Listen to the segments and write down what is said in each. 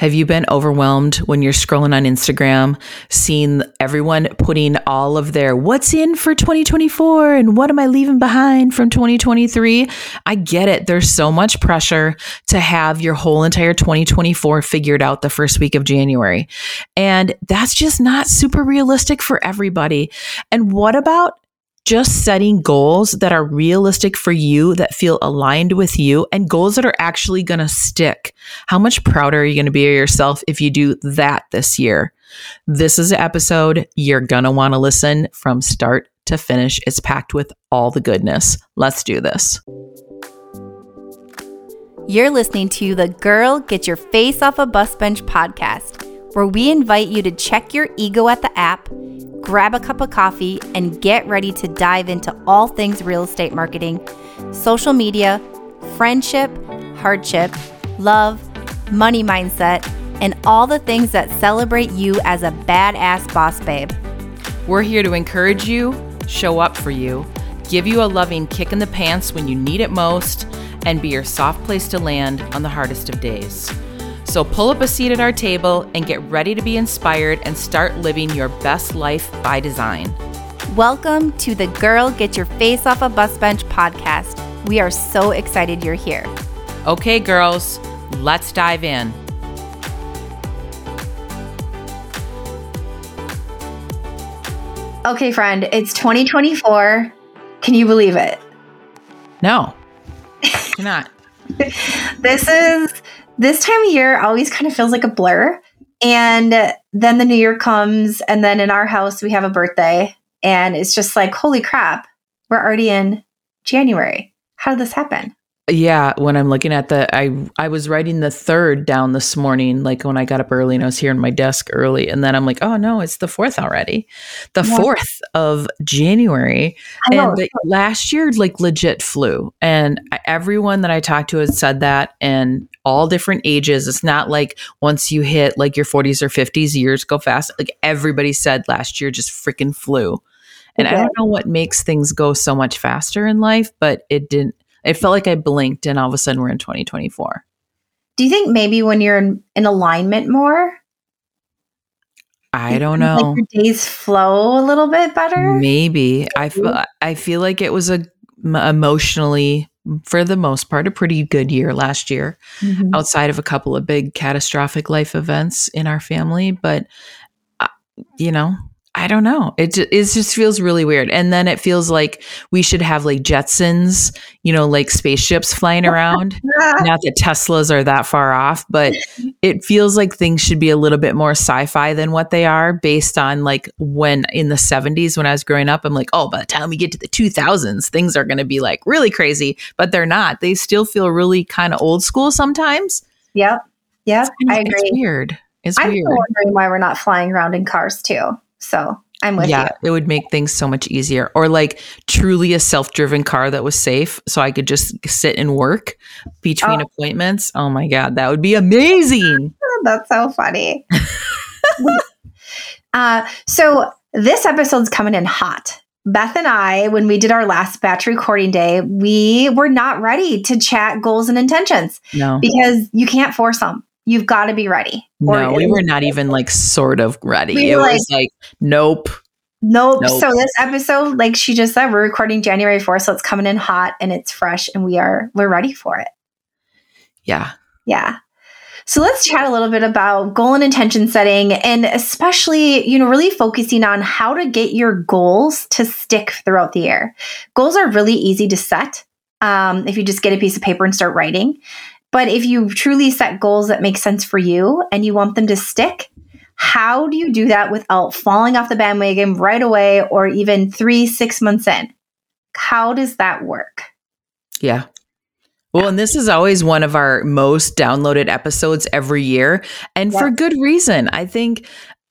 Have you been overwhelmed when you're scrolling on Instagram, seeing everyone putting all of their what's in for 2024 and what am I leaving behind from 2023? I get it. There's so much pressure to have your whole entire 2024 figured out the first week of January. And that's just not super realistic for everybody. And what about just setting goals that are realistic for you, that feel aligned with you, and goals that are actually going to stick. How much prouder are you going to be of yourself if you do that this year? This is an episode you're going to want to listen from start to finish. It's packed with all the goodness. Let's do this. You're listening to the Girl Get Your Face Off a Bus Bench podcast, where we invite you to check your ego at the app grab a cup of coffee, and get ready to dive into all things real estate marketing, social media, friendship, hardship, love, money mindset, and all the things that celebrate you as a badass boss babe. We're here to encourage you, show up for you, give you a loving kick in the pants when you need it most, and be your soft place to land on the hardest of days. So pull up a seat at our table and get ready to be inspired and start living your best life by design. Welcome to the Girl Get Your Face Off a Bus Bench podcast. We are so excited you're here. Okay, girls, let's dive in. Okay, friend, it's 2024. Can you believe it? No, cannot. this is this time of year always kind of feels like a blur. And then the new year comes, and then in our house, we have a birthday. And it's just like, holy crap, we're already in January. How did this happen? Yeah, when I'm looking at the I I was writing the third down this morning, like when I got up early and I was here in my desk early, and then I'm like, oh no, it's the fourth already, the yeah. fourth of January, and last year like legit flew, and everyone that I talked to has said that, and all different ages. It's not like once you hit like your 40s or 50s, years go fast. Like everybody said last year just freaking flew. And okay. I don't know what makes things go so much faster in life, but it didn't it felt like I blinked and all of a sudden we're in 2024. Do you think maybe when you're in, in alignment more? I don't know. Like your days flow a little bit better. Maybe I feel I feel like it was a emotionally, for the most part, a pretty good year last year, mm-hmm. outside of a couple of big catastrophic life events in our family. But uh, you know, I don't know. It, it just feels really weird. And then it feels like we should have like Jetsons, you know, like spaceships flying around. Not that Teslas are that far off, but it feels like things should be a little bit more sci fi than what they are based on like when in the 70s, when I was growing up, I'm like, oh, by the time we get to the 2000s, things are going to be like really crazy, but they're not. They still feel really kind of old school sometimes. Yep. Yep. I agree. It's weird. It's I'm weird. wondering why we're not flying around in cars too. So I'm with yeah, you. it would make things so much easier. Or like truly a self-driven car that was safe, so I could just sit and work between oh. appointments. Oh my god, that would be amazing. That's so funny. uh, so this episode's coming in hot. Beth and I, when we did our last batch recording day, we were not ready to chat goals and intentions. No. Because you can't force them you've got to be ready. No, we were not even like sort of ready. We it like, was like, nope. Nope. nope. So this episode, like she just said, we're recording January 4th, so it's coming in hot and it's fresh and we are we're ready for it. Yeah. Yeah. So let's chat a little bit about goal and intention setting and especially, you know, really focusing on how to get your goals to stick throughout the year. Goals are really easy to set. Um, if you just get a piece of paper and start writing. But if you truly set goals that make sense for you and you want them to stick, how do you do that without falling off the bandwagon right away or even three, six months in? How does that work? Yeah. Well, and this is always one of our most downloaded episodes every year, and for good reason. I think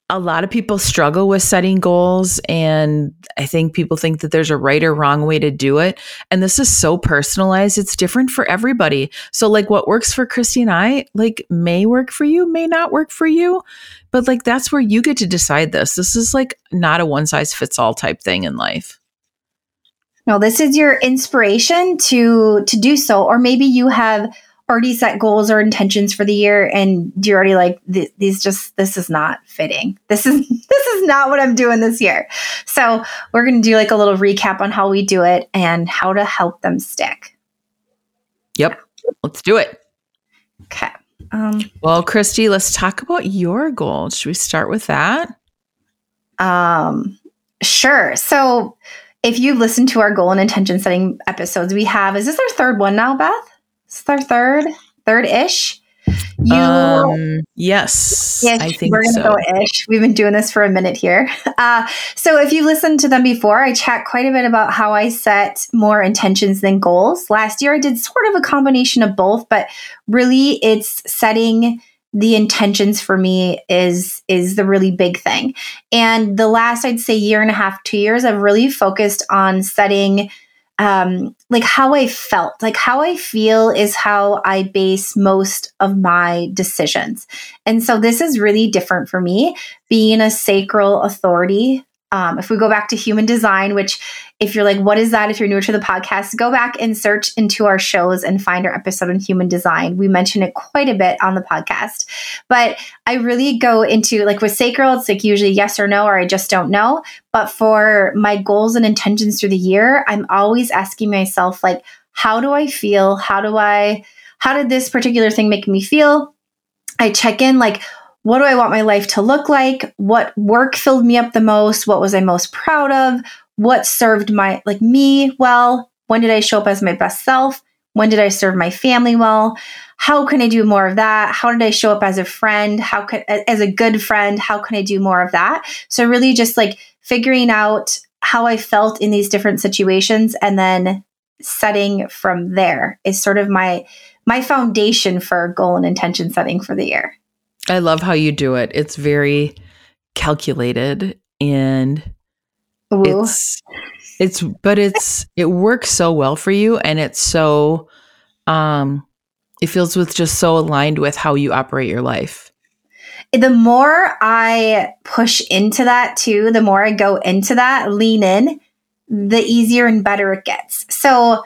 a lot of people struggle with setting goals and i think people think that there's a right or wrong way to do it. And this is so personalized. It's different for everybody. So like what works for christy and i like may work for you may not work for you. But like that's where you get to decide this. This is like not a one size fits all type thing in life. No this is your inspiration to to do so. Or maybe you have already set goals or intentions for the year and you're already like these just this is not fitting. This is this is not what i'm doing this year. So we're going to do like a little recap on how we do it and how to help them stick. Yep. Let's do it. Okay um, well christy let's talk about your goals should we start with that? Um sure. So if you've listened to our goal and intention setting episodes we have is this our third one now beth it's our third, third ish. You, um, yes, ish, I think we're gonna so. go ish. We've been doing this for a minute here. Uh, so if you listened to them before, I chat quite a bit about how I set more intentions than goals. Last year, I did sort of a combination of both, but really, it's setting the intentions for me is is the really big thing. And the last, I'd say, year and a half, two years, I've really focused on setting um, like how I felt, like how I feel is how I base most of my decisions. And so this is really different for me being a sacral authority um, if we go back to human design, which if you're like, what is that? If you're newer to the podcast, go back and search into our shows and find our episode on human design. We mention it quite a bit on the podcast. But I really go into like with sacral, it's like usually yes or no, or I just don't know. But for my goals and intentions through the year, I'm always asking myself, like, how do I feel? How do I, how did this particular thing make me feel? I check in like, what do I want my life to look like? What work filled me up the most? What was I most proud of? What served my like me well? When did I show up as my best self? When did I serve my family well? How can I do more of that? How did I show up as a friend? How could as a good friend, how can I do more of that? So really just like figuring out how I felt in these different situations and then setting from there is sort of my my foundation for goal and intention setting for the year. I love how you do it. It's very calculated and Ooh. it's it's but it's it works so well for you and it's so um it feels with just so aligned with how you operate your life. The more I push into that too, the more I go into that, lean in, the easier and better it gets. So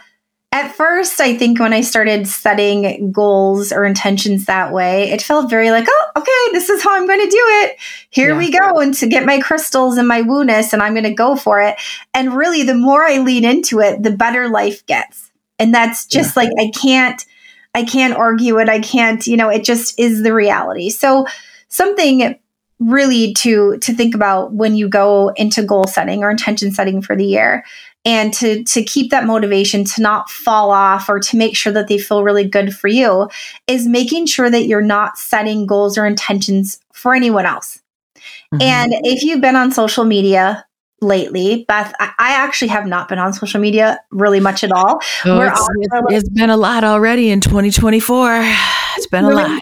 at first, I think when I started setting goals or intentions that way, it felt very like, oh, okay, this is how I'm going to do it. Here yeah. we go. And to get my crystals and my wooness, and I'm going to go for it. And really, the more I lean into it, the better life gets. And that's just yeah. like, I can't, I can't argue it. I can't, you know, it just is the reality. So, something really to to think about when you go into goal setting or intention setting for the year and to to keep that motivation to not fall off or to make sure that they feel really good for you is making sure that you're not setting goals or intentions for anyone else. Mm-hmm. And if you've been on social media lately, Beth, I, I, actually have not been on social media really much at all. Oh, it's, it's, it's been a lot already in 2024. It's been a lot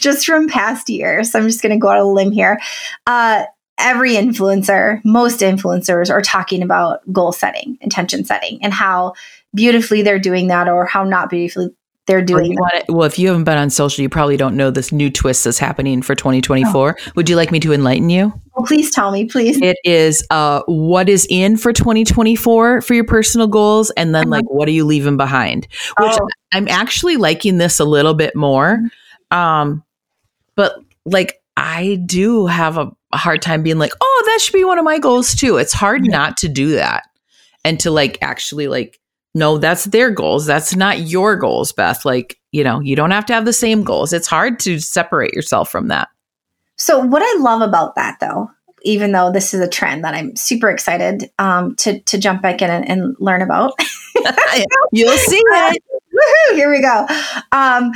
just from past years. I'm just going to go out on a limb here. Uh, every influencer, most influencers are talking about goal setting, intention setting, and how beautifully they're doing that or how not beautifully they're doing well, well, if you haven't been on social, you probably don't know this new twist that's happening for 2024. Oh. Would you like me to enlighten you? Well, please tell me, please. It is uh, what is in for 2024 for your personal goals, and then uh-huh. like what are you leaving behind? Which oh. I'm actually liking this a little bit more. Mm-hmm. Um, but like I do have a, hard time being like, oh, that should be one of my goals too. It's hard mm-hmm. not to do that and to like actually like, no, that's their goals. That's not your goals, Beth. Like, you know, you don't have to have the same goals. It's hard to separate yourself from that. So, what I love about that though, even though this is a trend that I'm super excited um, to to jump back in and, and learn about. You'll see it. Woohoo! Here we go. Um,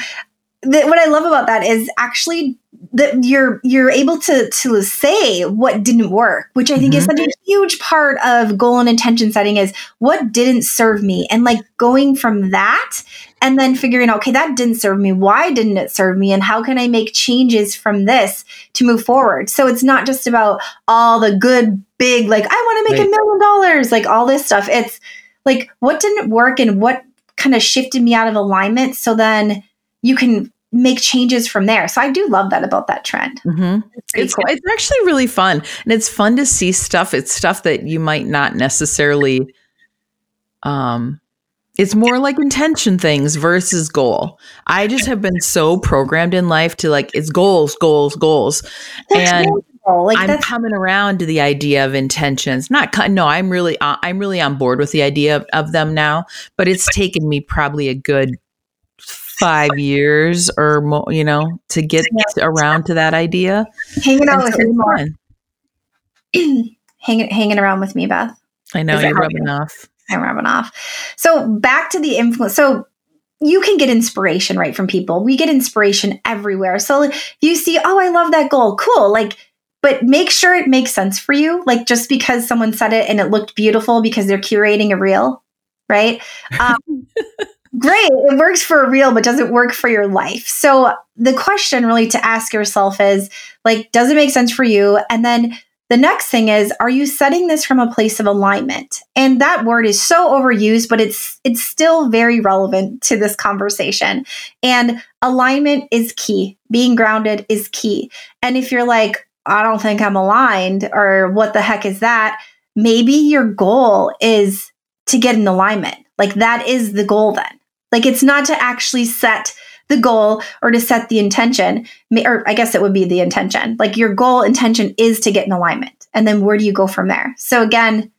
the, what I love about that is actually that you're you're able to to say what didn't work, which I think mm-hmm. is such a huge part of goal and intention setting is what didn't serve me, and like going from that and then figuring out okay that didn't serve me, why didn't it serve me, and how can I make changes from this to move forward. So it's not just about all the good big like I want to make a million dollars, like all this stuff. It's like what didn't work and what kind of shifted me out of alignment, so then you can make changes from there. So I do love that about that trend. Mm-hmm. It's, it's, cool. it's, actually really fun. And it's fun to see stuff. It's stuff that you might not necessarily um It's more like intention things versus goal. I just have been so programmed in life to like it's goals, goals, goals. That's and wonderful. like I'm coming around to the idea of intentions. Not no, I'm really uh, I'm really on board with the idea of, of them now, but it's taken me probably a good 5 years or more, you know, to get around to that idea. hanging out with so me it's more. fun. hanging hanging around with me, Beth. I know you're rubbing off. I'm rubbing off. So back to the influence. So you can get inspiration right from people. We get inspiration everywhere. So you see, oh, I love that goal. Cool. Like, but make sure it makes sense for you. Like just because someone said it and it looked beautiful because they're curating a reel, right? Um, great. It works for real, but does it work for your life? So the question really to ask yourself is like, does it make sense for you? And then the next thing is, are you setting this from a place of alignment? And that word is so overused, but it's it's still very relevant to this conversation. And alignment is key. Being grounded is key. And if you're like, I don't think I'm aligned, or what the heck is that? Maybe your goal is to get in alignment. Like that is the goal then. Like it's not to actually set the goal or to set the intention, or I guess it would be the intention. Like your goal intention is to get in alignment. And then where do you go from there? So again,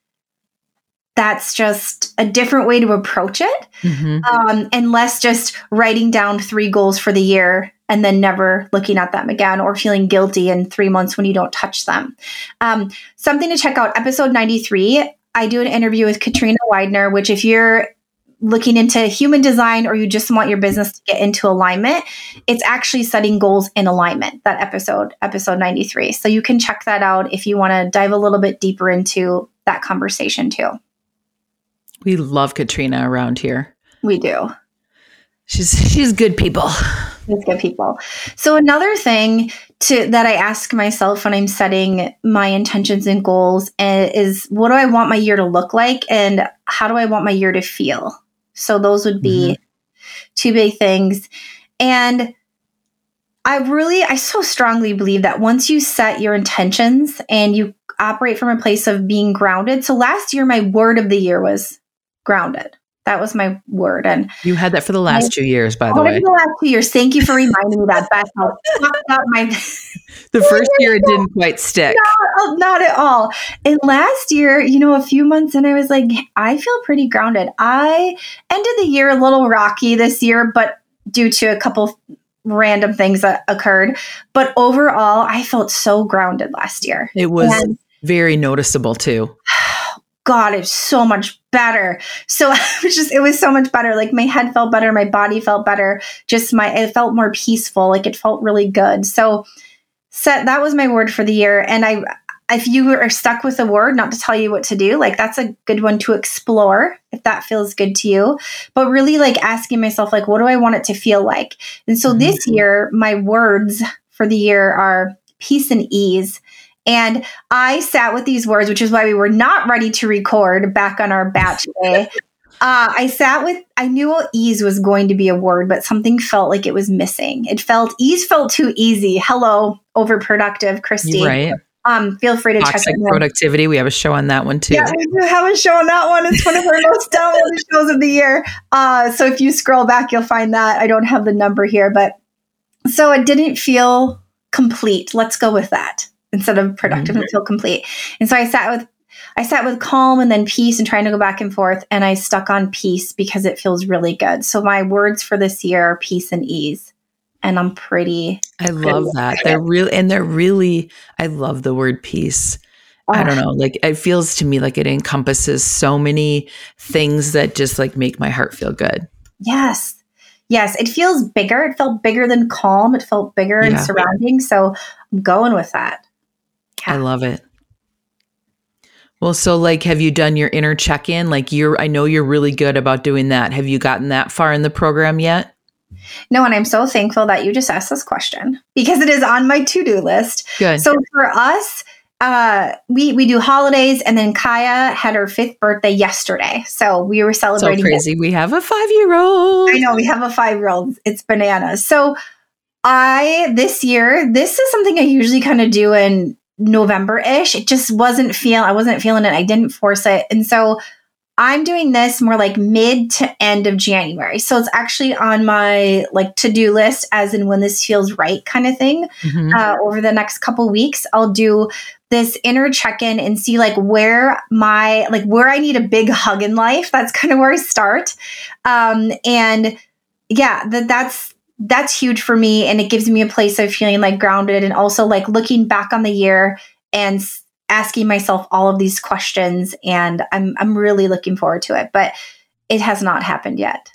that's just a different way to approach it. Mhm. Um, and less just writing down three goals for the year and then never looking at them again or feeling guilty in three months when you don't touch them. Um, something to check out episode 93. I do an interview with Katrina Widener, which, if you're looking into human design or you just want your business to get into alignment, it's actually setting goals in alignment. That episode, episode 93. So you can check that out if you want to dive a little bit deeper into that conversation too. We love Katrina around here. We do. She's she's good people. It's good people. So another thing to that I ask myself when I'm setting my intentions and goals eh, is what do I want my year to look like and how do I want my year to feel? So those would be mm-hmm. two big things. And I really I so strongly believe that once you set your intentions and you operate from a place of being grounded. So last year my word of the year was grounded. That was my word and You had that for the last two years, by the way. the last two years. Thank you for reminding me that. How up my The first year it didn't quite stick. oh, not at all. And last year, you know, a few months in, I was like, I feel pretty grounded. I ended the year a little rocky this year, but due to a couple random things that occurred. But overall, I felt so grounded last year. It was And very noticeable too. God, it's so much better. So it was just, it was so much better. Like my head felt better, my body felt better. Just my, it felt more peaceful. Like it felt really good. So, set that was my word for the year. And I, if you are stuck with a word, not to tell you what to do, like that's a good one to explore if that feels good to you. But really, like asking myself, like, what do I want it to feel like? And so this Mhm. year, my words for the year are peace and ease. And I sat with these words, which is why we were not ready to record back on our batch day. Uh, I sat with, I knew ease was going to be a word, but something felt like it was missing. It felt, ease felt too easy. Hello, overproductive, Christy. Right. Um, feel free to Toxic check out. productivity. We have a show on that one too. Yeah, we do have a show on that one. It's one of our most downloaded shows of the year. Uh, so if you scroll back, you'll find that. I don't have the number here, but so it didn't feel complete. Let's go with that instead of productive mm-hmm. and feel complete. And so I sat with I sat with calm and then peace and trying to go back and forth. And I stuck on peace because it feels really good. So my words for this year are peace and ease. And I'm pretty I love that. They're really and they're really I love the word peace. I don't oh. know. Like it feels to me like it encompasses so many things that just like make my heart feel good. Yes. Yes. It feels bigger. It felt bigger than calm. It felt bigger and surrounding. So I'm going with that. I love it. Well, so like have you done your inner check-in? Like you're I know you're really good about doing that. Have you gotten that far in the program yet? No, and I'm so thankful that you just asked this question because it is on my to-do list. Good. So for us, uh, we we do holidays, and then Kaya had her fifth birthday yesterday, so we were so celebrating. it. crazy. We have a 5-year-old. I know we have a five-year-old. It's bananas. So I this year, this is something I usually kind of do in November-ish. It just wasn't feel. I wasn't feeling it. I didn't force it, and so I'm doing this more like mid to end of January. So it's actually on my like to-do list as in when this feels right kind of thing. Mm-hmm. Uh, over the next couple weeks, I'll do this inner check-in and see like where my like where I need a big hug in life. That's kind of where I start. Um, and yeah, that that's that's huge for me and it gives me a place of feeling like grounded and also like looking back on the year and asking myself all of these questions and I'm I'm really looking forward to it but it has not happened yet.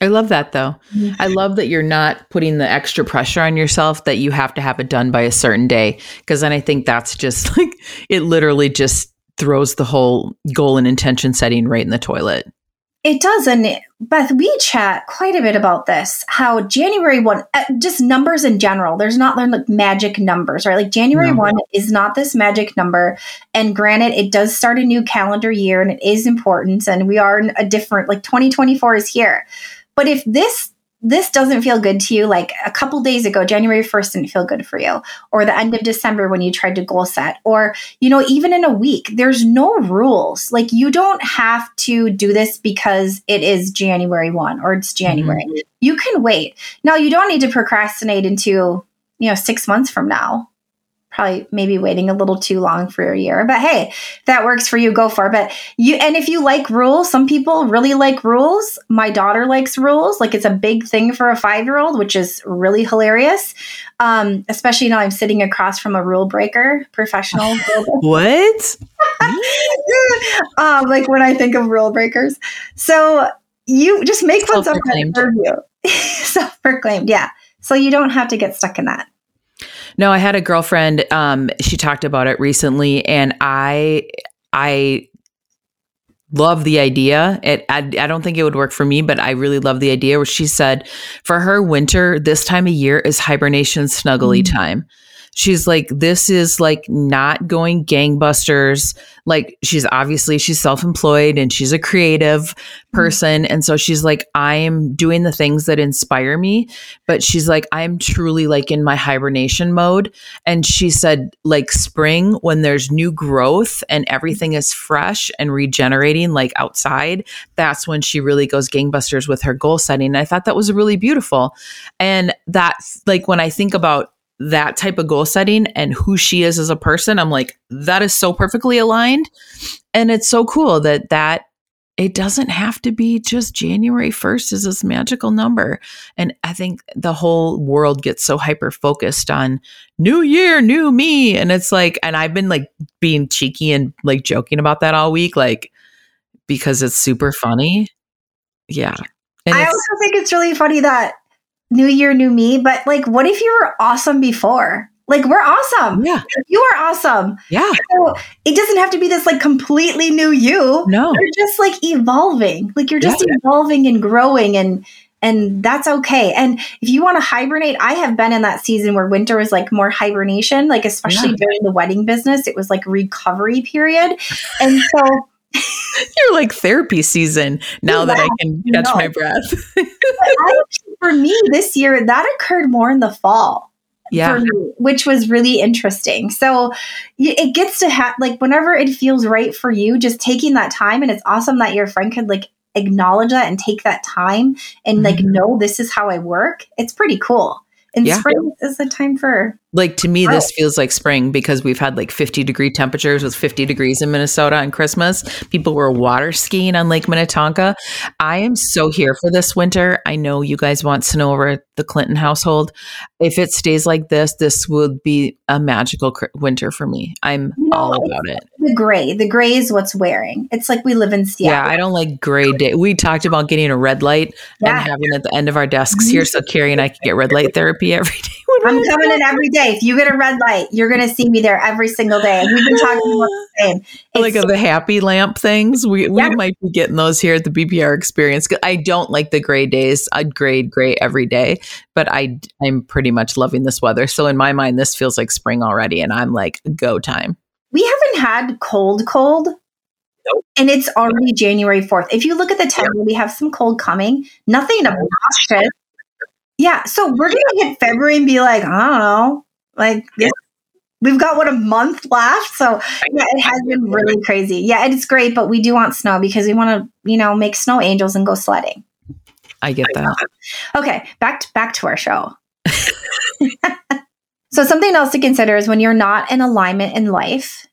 I love that though. Mm-hmm. I love that you're not putting the extra pressure on yourself that you have to have it done by a certain day because then I think that's just like it literally just throws the whole goal and intention setting right in the toilet. It does. And Beth, we chat quite a bit about this how January 1, uh, just numbers in general, there's not like magic numbers, right? Like January no. 1 is not this magic number. And granted, it does start a new calendar year and it is important. And we are in a different, like 2024 is here. But if this this doesn't feel good to you, like a couple days ago, January 1st didn't feel good for you, or the end of December when you tried to goal set, or, you know, even in a week, there's no rules. Like you don't have to do this because it is January 1 or it's January. Mm-hmm. You can wait. Now, you don't need to procrastinate into, you know, six months from now probably maybe waiting a little too long for a year. But hey, that works for you, go for it. But you and if you like rules, some people really like rules. My daughter likes rules. Like it's a big thing for a five year old, which is really hilarious. Um, especially now I'm sitting across from a rule breaker, professional. what? um, like when I think of rule breakers. So you just make one up for you. Self proclaimed, yeah. So you don't have to get stuck in that. No, I had a girlfriend. Um, she talked about it recently, and I, I love the idea. It, I, I don't think it would work for me, but I really love the idea. Where she said, for her, winter this time of year is hibernation snuggly mm-hmm. time she's like this is like not going gangbusters. Like she's obviously she's self-employed and she's a creative mm-hmm. person. Mm-hmm. and so she's like i'm doing the things that inspire me. But she's like i'm truly like in my hibernation mode. And she said like spring when there's new growth and everything is fresh and regenerating like outside that's when she really goes gangbusters with her goal setting. And i thought that was really beautiful. And that like when i think about that type of goal setting and who she is as a person i'm like that is so perfectly aligned. And it's so cool that that it doesn't have to be just january 1st is this magical number. And i think the whole world gets so hyper focused on new year new me. And it's like and i've been like being cheeky and like joking about that all week like because it's super funny. Yeah. And i also think it's really funny that new year, new me. But like, what if you were awesome before? Like, we're awesome. Yeah. You are awesome. Yeah. So it doesn't have to be this like completely new you. No. You're just like evolving. Like you're just yeah. evolving and growing and and that's okay. And if you want to hibernate, I have been in that season where winter was like more hibernation, like especially yeah. during the wedding business, it was like recovery period. And so You're like therapy season now yeah, that I can catch no. my breath. I, for me this year, that occurred more in the fall. Yeah. Me, which was really interesting. So it gets to have, like, whenever it feels right for you, just taking that time. And it's awesome that your friend could, like, acknowledge that and take that time and, like, mm-hmm. know this is how I work. It's pretty cool. And yeah. spring is the time for like to me, this feels like spring because we've had like 50 degree temperatures with 50 degrees in Minnesota on Christmas. People were water skiing on Lake Minnetonka. I am so here for this winter. I know you guys want snow over at the Clinton household. If it stays like this, this would be a magical cr- winter for me. I'm no, all about it. The gray, the gray is what's wearing. It's like we live in Seattle. Yeah, I don't like gray day. We talked about getting a red light yeah. and having it at the end of our desks mm-hmm. here, so Carrie and I can get red light therapy every day. I'm coming in every day. If you get a red light, you're going to see me there every single day. And we've been talking about the same. It's, like the happy lamp things. We, we might be getting those here at the BPR experience. I don't like the gray days. I'd grade gray every day, but I, I'm pretty much loving this weather. So in my mind, this feels like spring already. And I'm like, go time. We haven't had cold, cold. Nope. And it's already January 4th. If you look at the time, we have some cold coming, nothing obnoxious. Yeah. So we're going to hit February and be like, I don't know, like this we've got what a month left. So yeah, it has been really crazy. Yeah, and it's great, but we do want snow because we want to, you know, make snow angels and go sledding. I get that. Okay, back to, back to our show. so something else to consider is when you're not in alignment in life,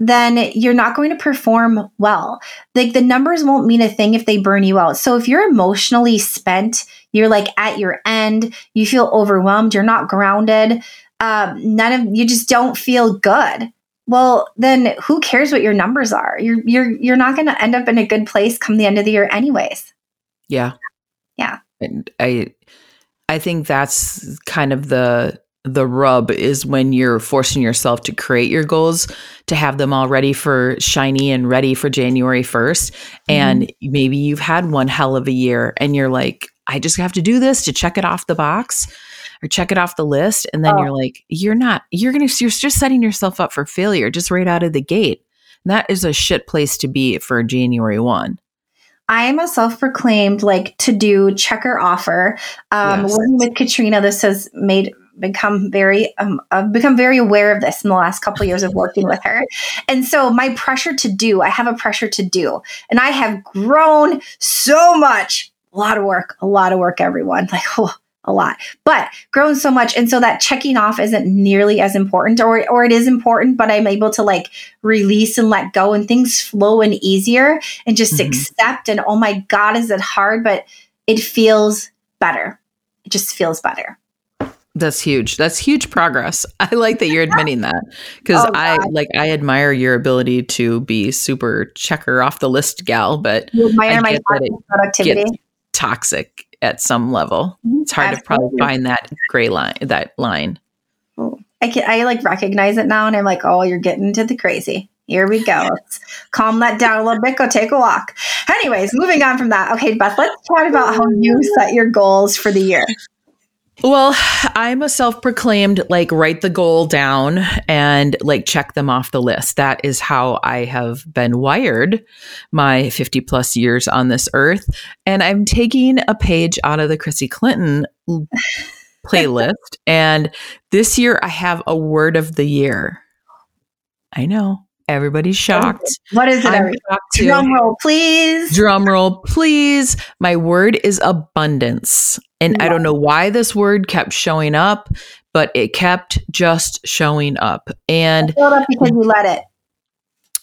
then you're not going to perform well. Like the numbers won't mean a thing if they burn you out. So if you're emotionally spent, you're like at your end, you feel overwhelmed, you're not grounded, um, none of you just don't feel good. Well, then who cares what your numbers are? You're you're you're not going to end up in a good place come the end of the year anyways. Yeah. Yeah. And I I think that's kind of the the rub is when you're forcing yourself to create your goals to have them all ready for shiny and ready for January 1st mm-hmm. and maybe you've had one hell of a year and you're like I just have to do this to check it off the box or check it off the list and then oh. you're like you're not you're going to you're just setting yourself up for failure just right out of the gate and that is a shit place to be for January 1 I am a self-proclaimed like to do checker offer. Um, yes. Working with Katrina, this has made become very um, I've become very aware of this in the last couple of years of working with her. And so my pressure to do, I have a pressure to do. And I have grown so much. A lot of work, a lot of work everyone. Like oh, a lot, but grown so much. And so that checking off isn't nearly as important, or, or it is important, but I'm able to like release and let go and things flow and easier and just mm-hmm. accept. And oh my God, is it hard? But it feels better. It just feels better. That's huge. That's huge progress. I like that you're admitting that because oh, I like I admire your ability to be super checker off the list gal, but you admire my productivity. Toxic at some level. Mm-hmm. It's hard Absolutely. to probably find that gray line, that line. Oh, I can, I like recognize it now, and I'm like, oh, you're getting to the crazy. Here we go. Let's calm that down a little bit. Go take a walk. Anyways, moving on from that. Okay, Beth, let's talk about how you set your goals for the year. Well, I'm a self proclaimed like write the goal down and like check them off the list. That is how I have been wired my 50 plus years on this earth. And I'm taking a page out of the Chrissy Clinton playlist. and this year I have a word of the year. I know. Everybody's shocked. What is it? I'm shocked Drum roll, please. Drum roll, please. My word is abundance. And yeah. I don't know why this word kept showing up, but it kept just showing up. And up because you let it.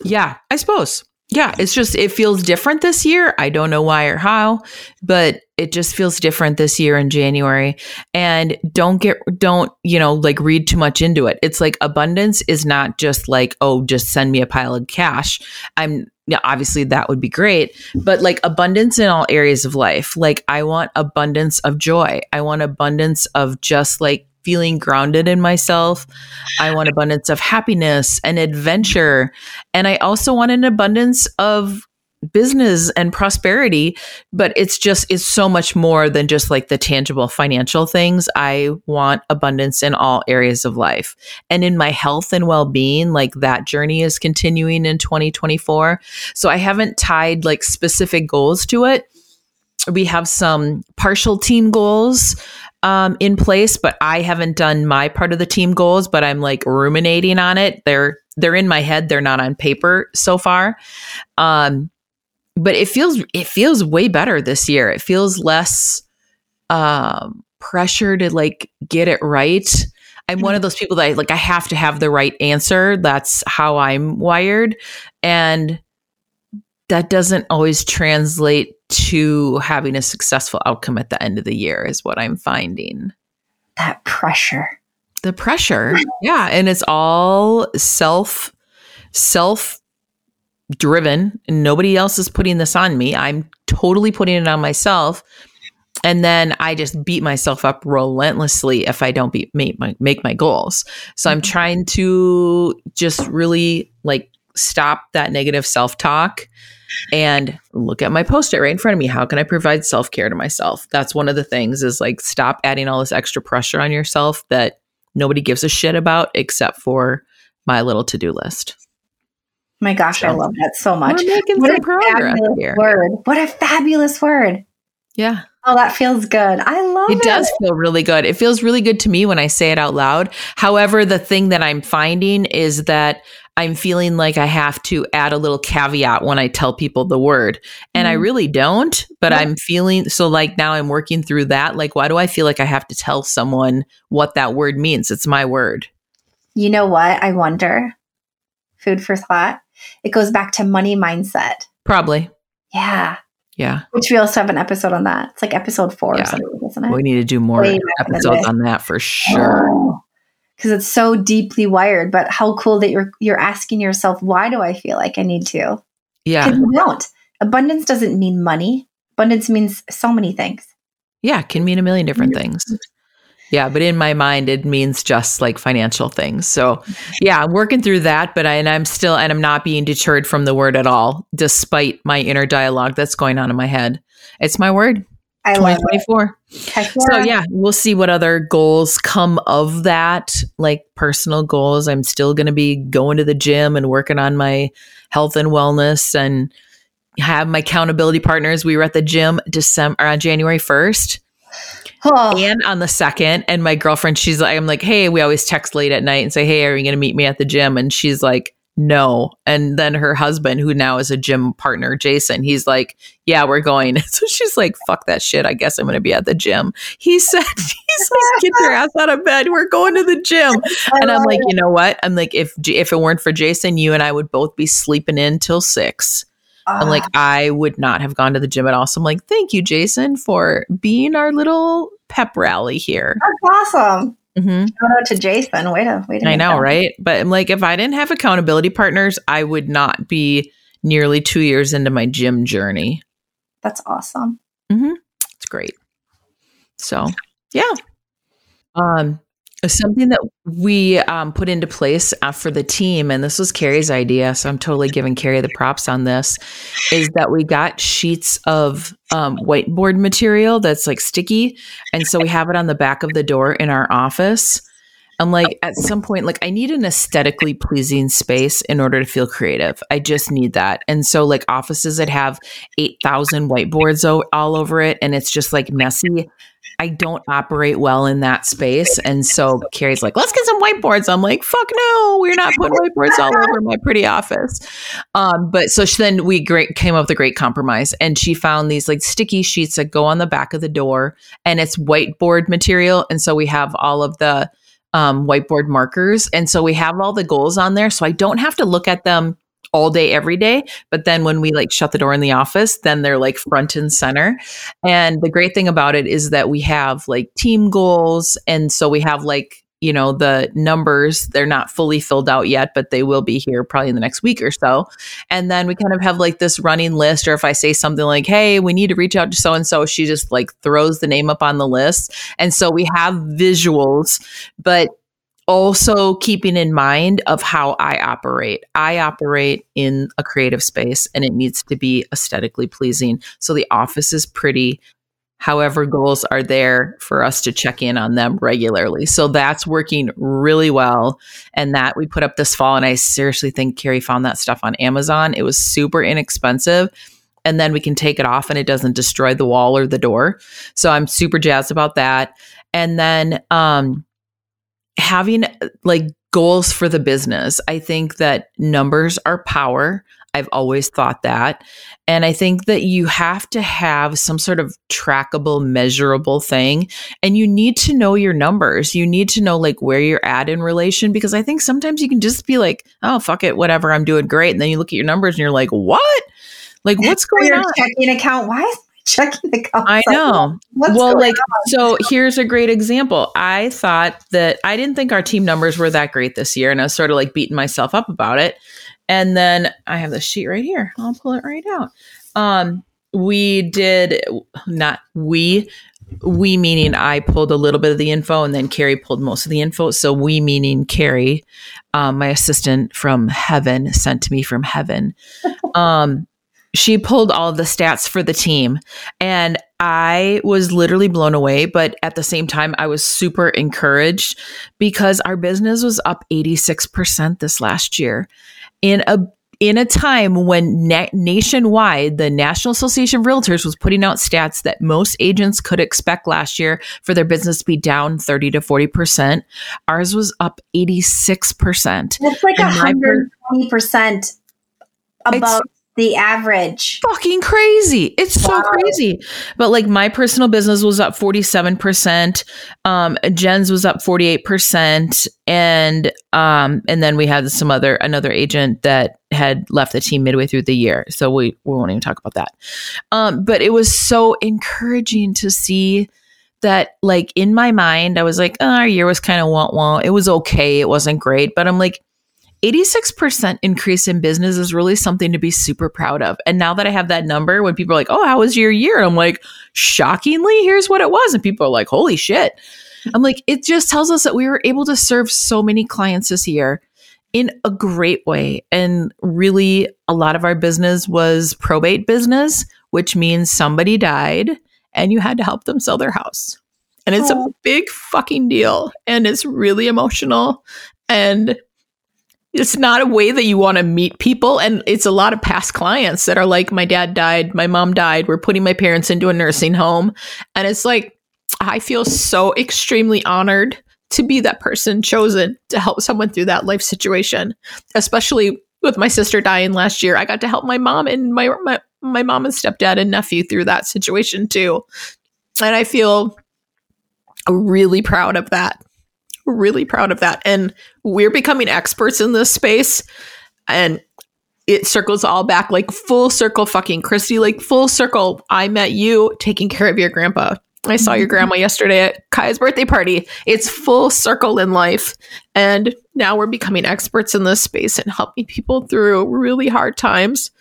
Yeah, I suppose. Yeah, it's just it feels different this year. I don't know why or how, but it just feels different this year in January. And don't get don't, you know, like read too much into it. It's like abundance is not just like, oh, just send me a pile of cash. I'm yeah, obviously that would be great, but like abundance in all areas of life. Like I want abundance of joy. I want abundance of just like feeling grounded in myself. I want abundance of happiness and adventure. And I also want an abundance of business and prosperity but it's just it's so much more than just like the tangible financial things i want abundance in all areas of life and in my health and well-being like that journey is continuing in 2024 so i haven't tied like specific goals to it we have some partial team goals um, in place, but I haven't done my part of the team goals. But I'm like ruminating on it. They're they're in my head. They're not on paper so far. Um, but it feels it feels way better this year. It feels less um, pressure to like get it right. I'm one of those people that I, like I have to have the right answer. That's how I'm wired, and that doesn't always translate to having a successful outcome at the end of the year is what I'm finding. That pressure. The pressure. Yeah, and it's all self self driven and nobody else is putting this on me. I'm totally putting it on myself. And then I just beat myself up relentlessly if I don't beat, make my make my goals. So I'm mm-hmm. trying to just really like stop that negative self-talk and look at my post-it right in front of me. How can I provide self-care to myself? That's one of the things is like stop adding all this extra pressure on yourself that nobody gives a shit about except for my little to-do list. My gosh, so, I love that so much. We're making what some progress here. Word. What a fabulous word. Yeah. Oh, that feels good. I love it. It does feel really good. It feels really good to me when I say it out loud. However, the thing that I'm finding is that I'm feeling like I have to add a little caveat when I tell people the word. And mm. I really don't, but yeah. I'm feeling so like now I'm working through that. Like, why do I feel like I have to tell someone what that word means? It's my word. You know what? I wonder. Food for thought. It goes back to money mindset. Probably. Yeah. Yeah. Which we also have an episode on that. It's like episode four yeah. or something, isn't it? We need to do more Way episodes on that for sure. Oh because it's so deeply wired. But how cool that you're you're asking yourself, why do I feel like I need to? Yeah. You don't. Abundance doesn't mean money. Abundance means so many things. Yeah, can mean a million different things. Yeah, but in my mind, it means just like financial things. So, yeah, I'm working through that, but I and I'm still and I'm not being deterred from the word at all, despite my inner dialogue that's going on in my head. It's my word. I 2024. Yeah. So yeah, we'll see what other goals come of that, like personal goals. I'm still going to be going to the gym and working on my health and wellness and have my accountability partners. We were at the gym December on January 1st. Oh. And on the second, and my girlfriend, she's like, I'm like, hey, we always text late at night and say, hey, are you going to meet me at the gym? And she's like, no. And then her husband, who now is a gym partner, Jason, he's like, yeah, we're going. So she's like, fuck that shit. I guess I'm going to be at the gym. He said, he's like, get your ass out of bed. We're going to the gym. And I'm like, you know what? I'm like, if, if it weren't for Jason, you and I would both be sleeping in till six. Uh, I'm like, I would not have gone to the gym at all. So I'm like, thank you, Jason, for being our little pep rally here. That's awesome. Mm-hmm. Shout out to Jason. Wait a wait. I know, right? But I'm like, if I didn't have accountability partners, I would not be nearly two years into my gym journey. That's awesome. Mm-hmm. It's great. So, yeah. Um, Something that we um, put into place uh, for the team, and this was Carrie's idea, so I'm totally giving Carrie the props on this, is that we got sheets of um, whiteboard material that's like sticky. And so we have it on the back of the door in our office. I'm like, at some point, like, I need an aesthetically pleasing space in order to feel creative. I just need that. And so, like, offices that have 8,000 whiteboards o- all over it and it's just like messy, I don't operate well in that space. And so Carrie's like, let's get some whiteboards. I'm like, fuck no, we're not putting whiteboards all over my pretty office. Um, but so she, then we great came up with a great compromise and she found these like sticky sheets that go on the back of the door and it's whiteboard material. And so we have all of the um, whiteboard markers. And so we have all the goals on there. So I don't have to look at them all day every day. But then when we like shut the door in the office then they're like front and center. And the great thing about it is that we have like team goals. And so we have like you know the numbers they're not fully filled out yet but they will be here probably in the next week or so. And then we kind of have like this running list or if i say something like hey we need to reach out to so and so she just like throws the name up on the list. And so we have visuals but also keeping in mind of how I operate. I operate in a creative space and it needs to be aesthetically pleasing. So the office is pretty. However, goals are there for us to check in on them regularly. So that's working really well. And that we put up this fall. And I seriously think Carrie found that stuff on Amazon. It was super inexpensive and then we can take it off and it doesn't destroy the wall or the door. So I'm super jazzed about that. And then um having like goals for the business. I think that numbers are power. I've always thought that. And I think that you have to have some sort of trackable, measurable thing. And you need to know your numbers. You need to know like where you're at in relation because I think sometimes you can just be like, oh, fuck it, whatever, I'm doing great. And then you look at your numbers and you're like, what? Like, what's going on? Checking account. Why is checking account. I know. well, like, on? so here's a great example. I thought that I didn't think our team numbers were that great this year, and I was sort of like beating myself up about it. And then I have the sheet right here. I'll pull it right out. Um, we did not we we meaning I pulled a little bit of the info and then Carrie pulled most of the info. So we meaning Carrie, um, my assistant from heaven sent to me from heaven. Um, she pulled all of the stats for the team and I was literally blown away, but at the same time, I was super encouraged because our business was up 86% this last year in a in a time when na- nationwide the National Association of Realtors was putting out stats that most agents could expect last year for their business to be down 30 to 40%, ours was up 86%. It's like And 120% above the average. fucking crazy. It's so crazy. But like my personal business was up 47%. Um Jen's was up 48% and um and then we had some other another agent that had left the team midway through the year. So we we won't even talk about that. Um but it was so encouraging to see that like in my mind I was like, oh, our year was kind of wah wah. It was okay. It wasn't great, but I'm like 86% increase in business is really something to be super proud of. And now that I have that number, when people are like, oh, how was your year? I'm like, shockingly, here's what it was. And people are like, holy shit. I'm like, it just tells us that we were able to serve so many clients this year in a great way. And really, a lot of our business was probate business, which means somebody died and you had to help them sell their house. And it's a Oh. big fucking deal. And it's really emotional. And it's not a way that you want to meet people and it's a lot of past clients that are like my dad died my mom died we're putting my parents into a nursing home. And it's like i feel so extremely honored to be that person chosen to help someone through that life situation especially with my sister dying last year. I got to help my mom and my my, my mom and stepdad and nephew through that situation too. And i feel really proud of that really proud of that. And we're becoming experts in this space. And it circles all back like full circle fucking christy like full circle. I met you taking care of your grandpa. I saw your mm-hmm. grandma yesterday at kaya's birthday party. It's full circle in life. And now we're becoming experts in this space and helping people through really hard times.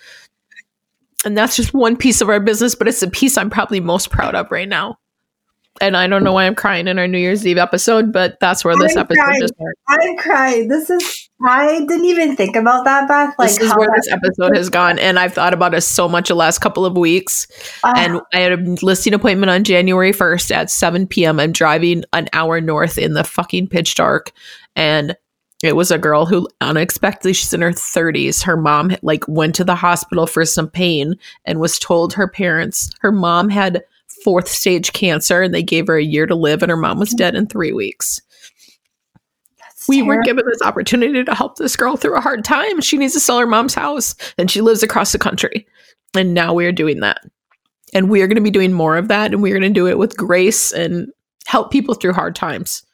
And that's just one piece of our business but it's the piece i'm probably most proud of right now and i don't know why i'm crying in our new year's eve episode but that's where this I'm episode crying. just started. I'm crying. This is, I didn't even think about that, Beth. Like, this is how where this episode has gone and i've thought about it so much the last couple of weeks Ah, and i had a listing appointment on january 1st at 7 p.m i'm driving an hour north in the fucking pitch dark and it was a girl who unexpectedly she's in her 30s her mom like went to the hospital for some pain and was told her parents her mom had fourth stage cancer and they gave her a year to live and her mom was dead in three weeks that's we were given this opportunity to help this girl through a hard time. She needs to sell her mom's house and she lives across the country. And now we are doing that. And we are going to be doing more of that. And we're going to do it with grace and help people through hard times.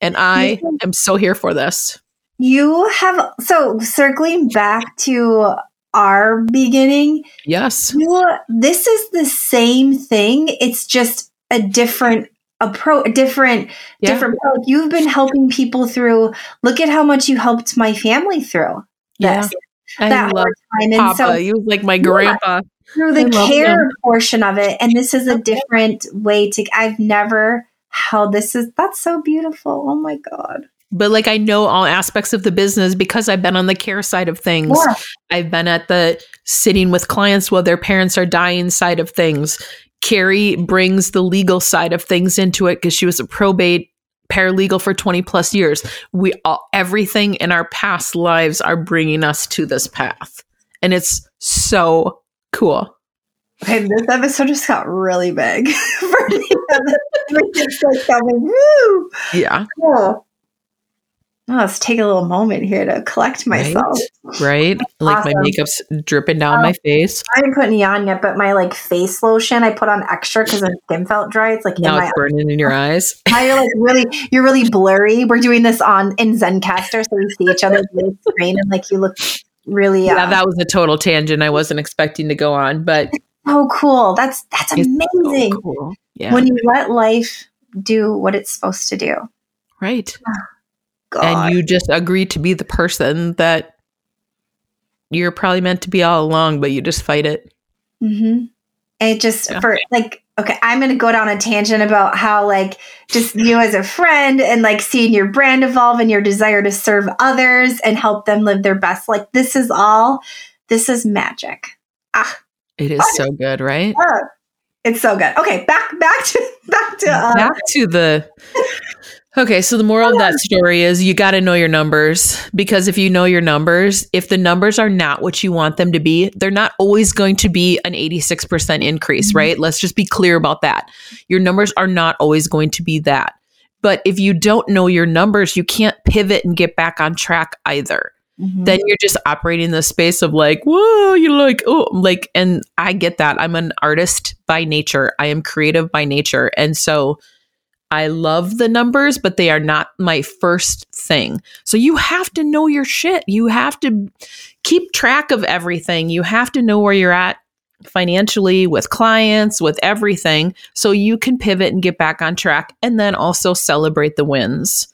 And I am so here for this. You have, so circling back to our beginning, Yes. you, this is the same thing. It's just a different approach, a different, Yeah. different approach. You've been helping people through, look at how much you helped my family through Yeah. this, I that love hard time. And Papa. so he was like my grandpa. through the care him. portion of it and this is a different way to i've never held this is that's so beautiful oh my god But like I know all aspects of the business because I've been on the care side of things. Yeah. I've been at the sitting with clients while their parents are dying side of things. Carrie brings the legal side of things into it because she was a probate paralegal for 20 plus years. We all, everything in our past lives are bringing us to this path. And it's so cool. okay this episode just got really big for me It's like coming, woo Yeah. cool Oh, let's take a little moment here to collect myself. Right? Like my makeup's dripping down my face. I didn't put any on yet, but my like face lotion I put on extra because my skin felt dry. It's like Now in my it's burning in your eyes. now you're like really you're really blurry. We're doing this on in Zencastr, so we see each other's screen and like you look really uh, Yeah, that was a total tangent I wasn't expecting to go on, but so cool. That's that's It's so amazing. cool. Yeah. When you let life do what it's supposed to do. right. God. And you just agree to be the person that you're probably meant to be all along, but you just fight it. Mm-hmm. It just Yeah. for like okay, I'm gonna go down a tangent about how like just you as a friend and like seeing your brand evolve and your desire to serve others and help them live their best. Like this is all this is magic. Ah, It is so good, right? ah. it's so good. Okay, back back to back to uh, Back to the Okay, so the moral of that story is you got to know your numbers because if you know your numbers, if the numbers are not what you want them to be, they're not always going to be an 86% increase, mm-hmm. right? Let's just be clear about that. Your numbers are not always going to be that. But if you don't know your numbers, you can't pivot and get back on track either. Mm-hmm. Then you're just operating the space of like, whoa, you're like, oh, like, and I get that. I'm an artist by nature, I am creative by nature. And so, I love the numbers, but they are not my first thing. So you have to know your shit. You have to keep track of everything. You have to know where you're at financially, with clients, with everything, so you can pivot and get back on track and then also celebrate the wins.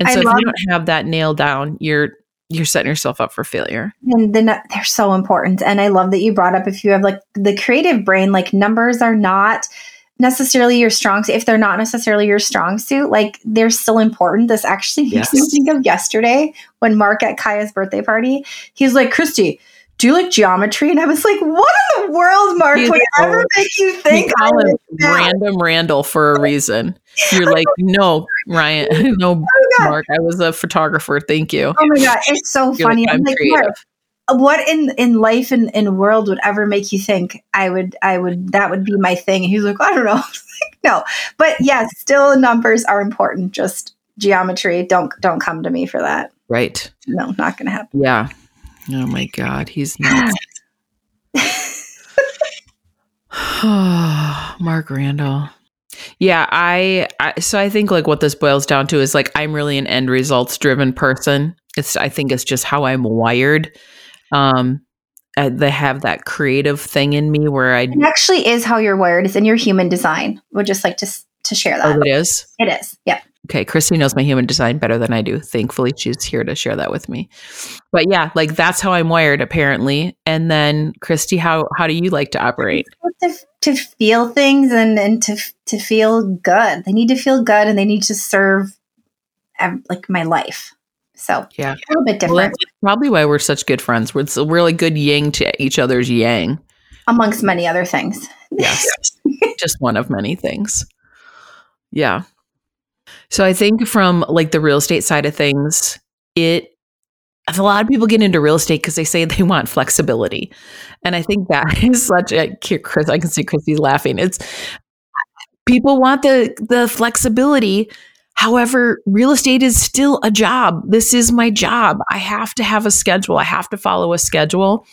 And so if you don't have that nailed down, you're you're setting yourself up for failure. And then they're so important. And I love that you brought up if you have like the creative brain, like numbers are not necessarily your strong suit, if they're not necessarily your strong suit, like they're still important. This actually makes yes. me think of yesterday when Mark at Kaya's birthday party, he's like, Christy, do you like geometry? And I was like, what in the world, Mark, would ever make you think I call him random Randall for a reason. You're oh like, no, Ryan, no, oh Mark, I was a photographer. Thank you. Oh my God. It's so You're funny. Like, I'm, I'm like, Mark, what in in life and in, in world would ever make you think I would I would that would be my thing? And he's like, I don't know. like, no, but yes, still numbers are important. Just geometry. Don't don't come to me for that. Right. No, not going to happen. Yeah. Oh my God, he's nuts. Mark Randall. Yeah, I, I so I think like what this boils down to is like I'm really an end results driven person. It's I think it's just how I'm wired um uh, they have that creative thing in me where I it actually is how you're wired. It's in your human design. Would just like to to share that. Oh, it is. It is. Yeah. Okay, Christy knows my human design better than I do. Thankfully, she's here to share that with me. But yeah, like that's how I'm wired apparently. And then Christy, how how do you like to operate? To, to feel things and and to to feel good. They need to feel good and they need to serve like my life. So yeah, a little bit different. Well, that's probably why we're such good friends. We're a really good yang to each other's yang, amongst many other things. Yes, just one of many things. Yeah. So I think from like the real estate side of things, it a lot of people get into real estate because they say they want flexibility, and I think that is such a Chris. I can see Christy's laughing. It's people want the the flexibility However, real estate is still a job. This is my job. I have to have a schedule. I have to follow a schedule.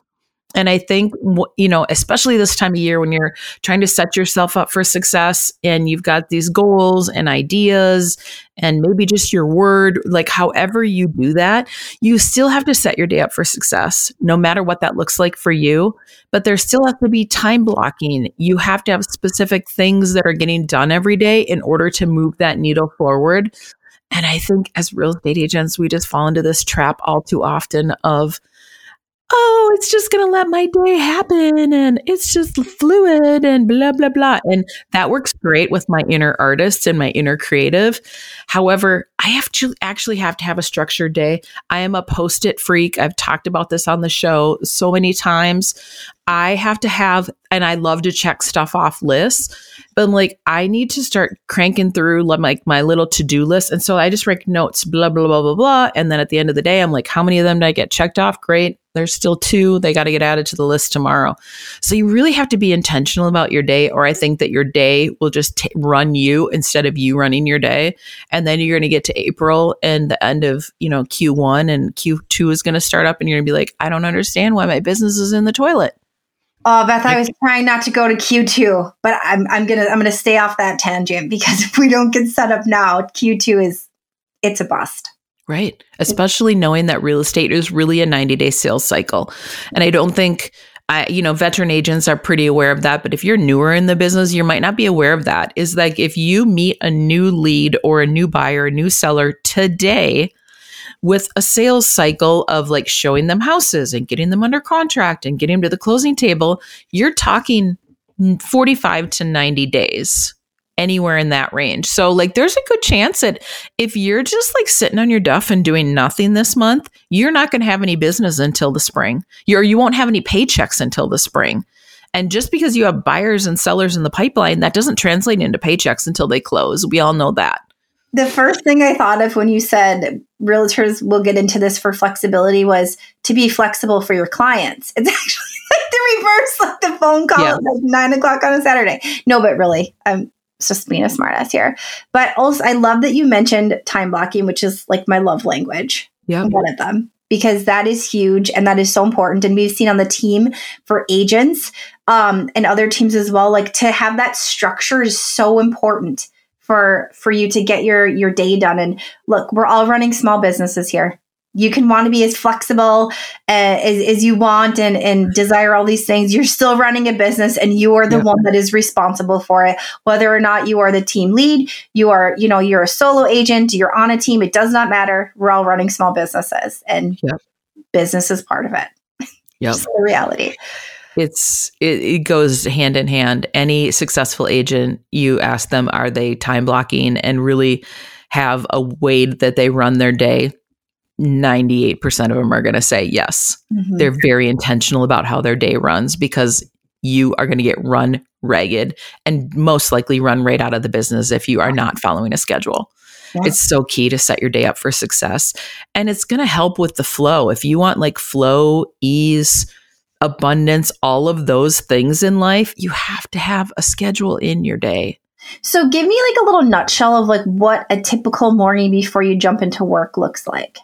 And I think, you know, especially this time of year when you're trying to set yourself up for success and you've got these goals and ideas and maybe just your word, like however you do that, you still have to set your day up for success, no matter what that looks like for you. But there still has to be time blocking. You have to have specific things that are getting done every day in order to move that needle forward. And I think as real estate agents, we just fall into this trap all too often of, oh, it's just going to let my day happen and it's just fluid and blah, blah, blah. And that works great with my inner artist and my inner creative. However, I have to actually have to have a structured day. I am a post it freak. I've talked about this on the show so many times. I have to have, and I love to check stuff off lists, but I'm like, I need to start cranking through like my little to do list. And so I just write notes, blah, blah, blah, blah, blah. And then at the end of the day, I'm like, how many of them did I get checked off? Great. There's still two. They got to get added to the list tomorrow. So you really have to be intentional about your day, or I think that your day will just t- run you instead of you running your day. And then you're going to get to April and the end of, you know, Q1 and Q2 is going to start up and you're going to be like, I don't understand why my business is in the toilet. Oh, Beth, I was trying not to go to Q2, but I'm I'm gonna I'm gonna stay off that tangent because if we don't get set up now, Q2 is it's a bust. Right. Especially knowing that real estate is really a 90 day sales cycle. And I don't think I, you know, veteran agents are pretty aware of that. But if you're newer in the business, you might not be aware of that. Is like if you meet a new lead or a new buyer, a new seller today, with a sales cycle of like showing them houses and getting them under contract and getting them to the closing table, you're talking 45 to 90 days anywhere in that range. So like there's a good chance that if you're just like sitting on your duff and doing nothing this month, you're not going to have any business until the spring. You're, you won't have any paychecks until the spring. And just because you have buyers and sellers in the pipeline, that doesn't translate into paychecks until they close. We all know that. the first thing I thought of when you said realtors will get into this for flexibility was to be flexible for your clients. It's actually like the reverse, like the phone call yeah. at like nine o'clock on a Saturday. No, but really, um, I'm just being a smartass here. But also, I love that you mentioned time blocking, which is like my love language. Yeah, one of them because that is huge and that is so important. And we've seen on the team for agents um, and other teams as well, like to have that structure is so important for for you to get your your day done. And look, we're all running small businesses here you can want to be as flexible uh, as, as you want and, and desire all these things. You're still running a business and you are the one that is responsible for it. Whether or not you are the team lead, you are, you know, you're a solo agent, you're on a team, it does not matter. We're all running small businesses and business is part of it. Yep. the reality. It's it, it goes hand in hand. Any successful agent, you ask them, are they time blocking and really have a way that they run their day 98% of them are going to say yes. Mm-hmm. They're very intentional about how their day runs because you are going to get run ragged and most likely run right out of the business if you are not following a schedule. Yeah. It's so key to set your day up for success. And it's going to help with the flow. If you want like flow, ease, abundance, all of those things in life, you have to have a schedule in your day. So give me like a little nutshell of like what a typical morning before you jump into work looks like.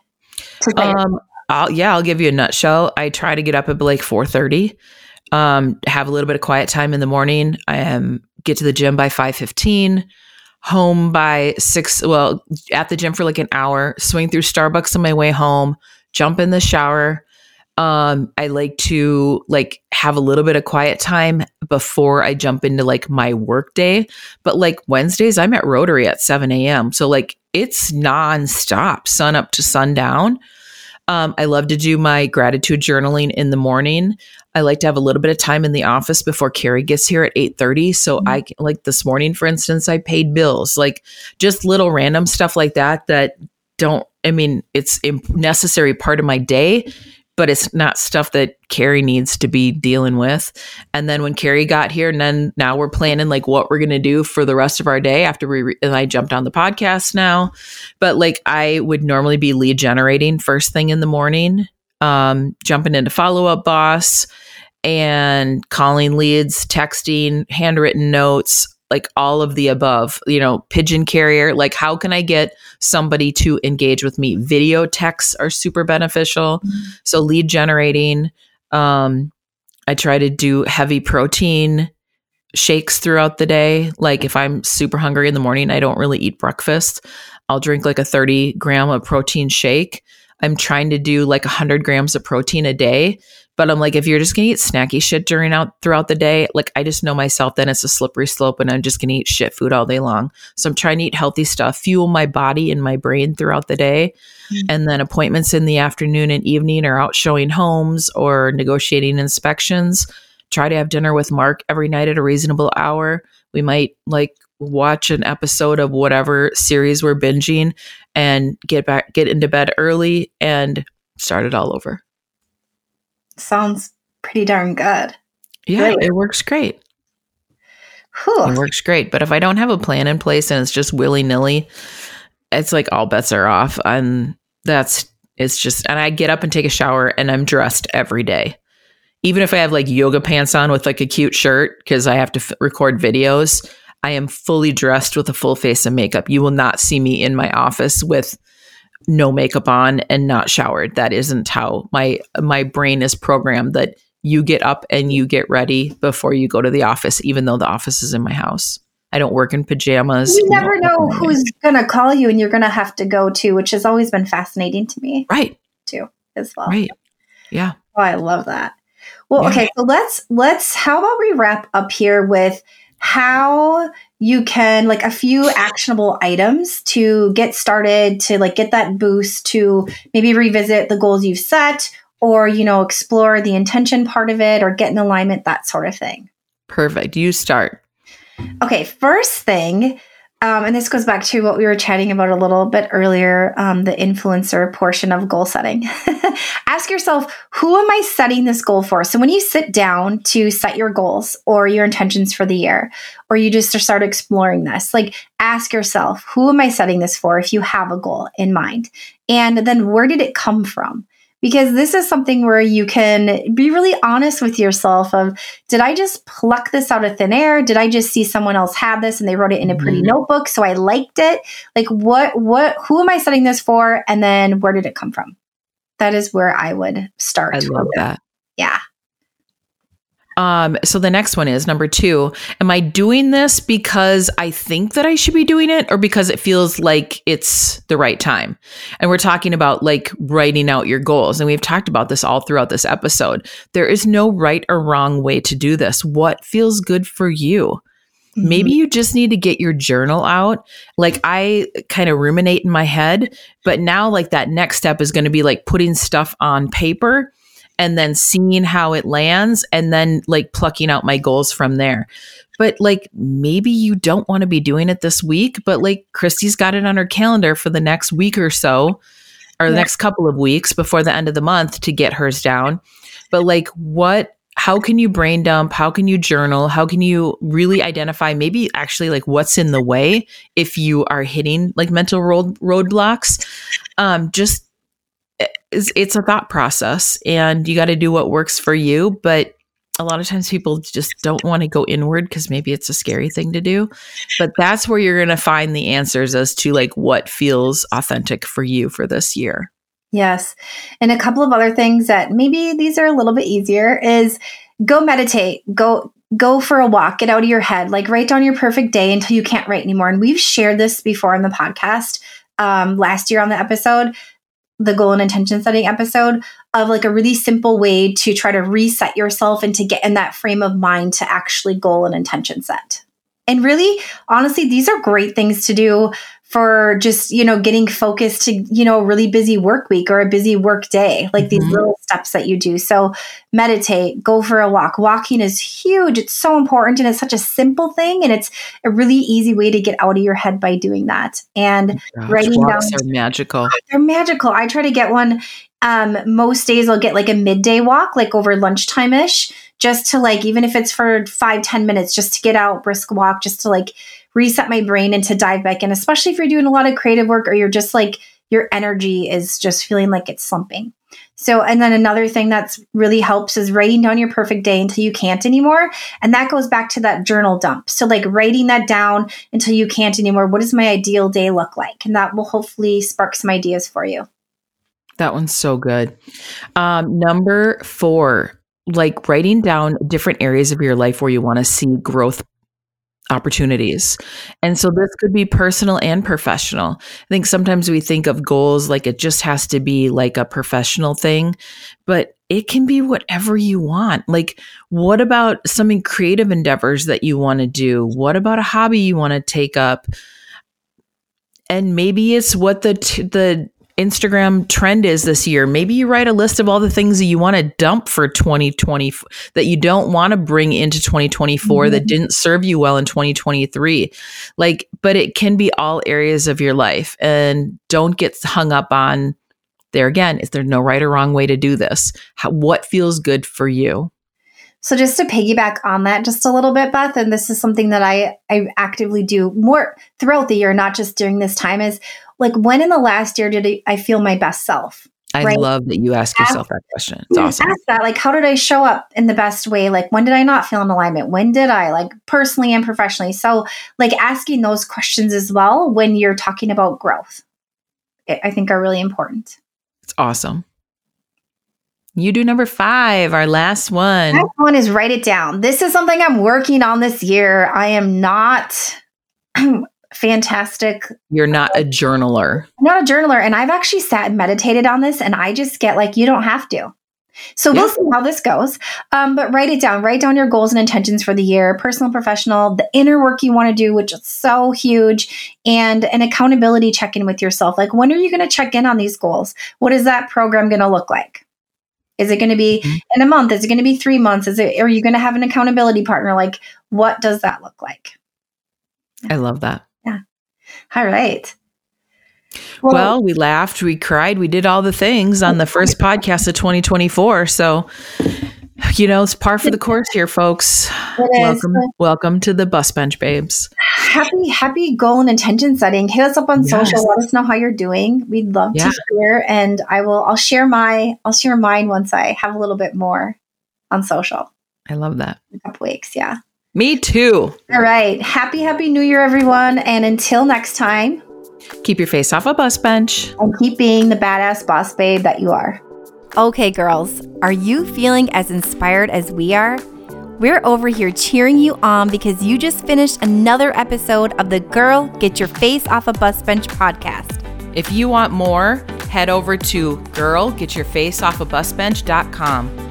Um, I'll, yeah, I'll give you a nutshell. I try to get up at like four thirty. Um, have a little bit of quiet time in the morning. I am get to the gym by five fifteen. Home by six. Well, at the gym for like an hour. Swing through Starbucks on my way home. Jump in the shower. Um, I like to like have a little bit of quiet time before I jump into like my work day. But like Wednesdays, I'm at Rotary at 7 a.m. So like it's nonstop, sun up to sundown. Um, I love to do my gratitude journaling in the morning. I like to have a little bit of time in the office before Carrie gets here at 8:30. So mm-hmm. I like this morning, for instance, I paid bills, like just little random stuff like that that don't I mean, it's a necessary part of my day but it's not stuff that Carrie needs to be dealing with. And then when Carrie got here, and then now we're planning like what we're gonna do for the rest of our day after we re- and I jumped on the podcast now. But like I would normally be lead generating first thing in the morning, um, jumping into follow up boss and calling leads, texting, handwritten notes, like all of the above, you know, pigeon carrier, like how can I get somebody to engage with me? Video texts are super beneficial. Mm-hmm. So lead generating, um I try to do heavy protein shakes throughout the day. Like if I'm super hungry in the morning, I don't really eat breakfast. I'll drink like a 30 gram of protein shake. I'm trying to do like 100 grams of protein a day but I'm like, if you're just gonna eat snacky shit during out throughout the day, like I just know myself, then it's a slippery slope and I'm just gonna eat shit food all day long. So I'm trying to eat healthy stuff, fuel my body and my brain throughout the day. Mm-hmm. And then appointments in the afternoon and evening or out showing homes or negotiating inspections. Try to have dinner with Mark every night at a reasonable hour. We might like watch an episode of whatever series we're binging and get back get into bed early and start it all over sounds pretty darn good. Yeah, really. it works great. Whew. It works great. But if I don't have a plan in place and it's just willy nilly, it's like all bets are off. And that's, it's just, and I get up and take a shower and I'm dressed every day. Even if I have like yoga pants on with like a cute shirt because I have to f- record videos, I am fully dressed with a full face of makeup. You will not see me in my office with no makeup on and not showered. That isn't how my my brain is programmed that you get up and you get ready before you go to the office, even though the office is in my house. I don't work in pajamas. You never know who's going to call you and you're going to have to go to, which has always been fascinating to me. Right. Too, as well. Right. Yeah. Oh, I love that. Well, yeah. okay. So let's, let's, how about we wrap up here with how you can like a few actionable items to get started to like get that boost to maybe revisit the goals you've set or you know explore the intention part of it or get in alignment that sort of thing. Perfect. You start. Okay first thing um, and this goes back to what we were chatting about a little bit earlier um, the influencer portion of goal setting. Ask yourself, who am I setting this goal for? So, when you sit down to set your goals or your intentions for the year, or you just start exploring this, like ask yourself, who am I setting this for if you have a goal in mind? And then where did it come from? Because this is something where you can be really honest with yourself of did i just pluck this out of thin air? Did i just see someone else had this and they wrote it in a pretty mm-hmm. notebook so i liked it? Like what what who am i setting this for? And then where did it come from? That is where i would start i love that. Yeah um, so the next one is number two. Am I doing this because I think that I should be doing it or because it feels like it's the right time? And we're talking about like writing out your goals. And we've talked about this all throughout this episode. There is no right or wrong way to do this. What feels good for you? Mm-hmm. Maybe you just need to get your journal out. Like I kind of ruminate in my head, but now like that next step is going to be like putting stuff on paper and then seeing how it lands and then like plucking out my goals from there. But like maybe you don't want to be doing it this week, but like Christy's got it on her calendar for the next week or so or the next couple of weeks before the end of the month to get hers down. But like what how can you brain dump? How can you journal? How can you really identify maybe actually like what's in the way if you are hitting like mental road roadblocks? Um, just it's, it's a thought process and you got to do what works for you. But a lot of times people just don't want to go inward because maybe it's a scary thing to do. But that's where you're going to find the answers as to like what feels authentic for you for this year. Yes. And a couple of other things that maybe these are a little bit easier is go meditate, go go for a walk, get out of your head, like write down your perfect day until you can't write anymore. And we've shared this before in the podcast um, last year on the episode the goal and intention setting episode of like a really simple way to try to reset yourself and to get in that frame of mind to actually goal and intention set. And really, honestly, these are great things to do for just, you know, getting focused to, you know, a really busy work week or a busy work day, like mm-hmm. these little steps that you do. So meditate, go for a walk. Walking is huge. It's so important and it's such a simple thing. And it's a really easy way to get out of your head by doing that. And Gosh, writing down. are magical. They're magical. I try to get one. Um, most days I'll get like a midday walk, like over lunchtime ish, just to like, even if it's for five ten minutes, just to get out, brisk walk, just to like, reset my brain and to dive back in, especially if you're doing a lot of creative work or you're just like your energy is just feeling like it's slumping. So, and then another thing that's really helps is writing down your perfect day until you can't anymore. And that goes back to that journal dump. So, like writing that down until you can't anymore. What does my ideal day look like? And that will hopefully spark some ideas for you. That one's so good. Um, number four, like writing down different areas of your life where you want to see growth opportunities. And so this could be personal and professional. I think sometimes we think of goals like it just has to be like a professional thing, but it can be whatever you want. Like, what about some creative endeavors that you want to do? What about a hobby you want to take up? And maybe it's what the t- the Instagram trend is this year. Maybe you write a list of all the things that you want to dump for 2020 that you don't want to bring into 2024 mm-hmm. that didn't serve you well in 2023. Like, but it can be all areas of your life and don't get hung up on there again. Is there no right or wrong way to do this? How, what feels good for you? So just to piggyback on that just a little bit, Beth, and this is something that I I actively do more throughout the year, not just during this time, is like when in the last year did I feel my best self? I right? love that you ask yourself that question. It's awesome. Ask that, like, how did I show up in the best way? Like, when did I not feel in alignment? When did I, like, personally and professionally? So, like, asking those questions as well when you're talking about growth, I think are really important. It's awesome. You do number five, our last one. Last one is write it down. This is something I'm working on this year. I am not fantastic. You're not a journaler. I'm not a journaler. And I've actually sat and meditated on this, and I just get like, you don't have to. So we'll see how this goes. Um, but write it down. Write down your goals and intentions for the year, personal, professional, the inner work you want to do, which is so huge, and an accountability check in with yourself. Like, when are you going to check in on these goals? What is that program going to look like? Is it going to be mm-hmm. in a month? Is it going to be three months? Is it? Are you going to have an accountability partner? Like, what does that look like? I love that. All right. Well, well, we laughed, we cried, we did all the things on the first podcast of 2024. So, you know, it's par for the course here, folks. Welcome, welcome to the bus bench, babes. Happy, happy goal and intention setting. Hit us up on yes. social. Let us know how you're doing. We'd love yeah. to hear, and I will. I'll share my. I'll share mine once I have a little bit more on social. I love that. In a couple weeks, yeah. Me too. All right. Happy, happy New Year, everyone. And until next time, keep your face off a bus bench and keep being the badass boss babe that you are. Okay, girls, are you feeling as inspired as we are? We're over here cheering you on because you just finished another episode of the Girl Get Your Face Off a Bus Bench podcast. If you want more, head over to girlgetyourfaceoffabusbench.com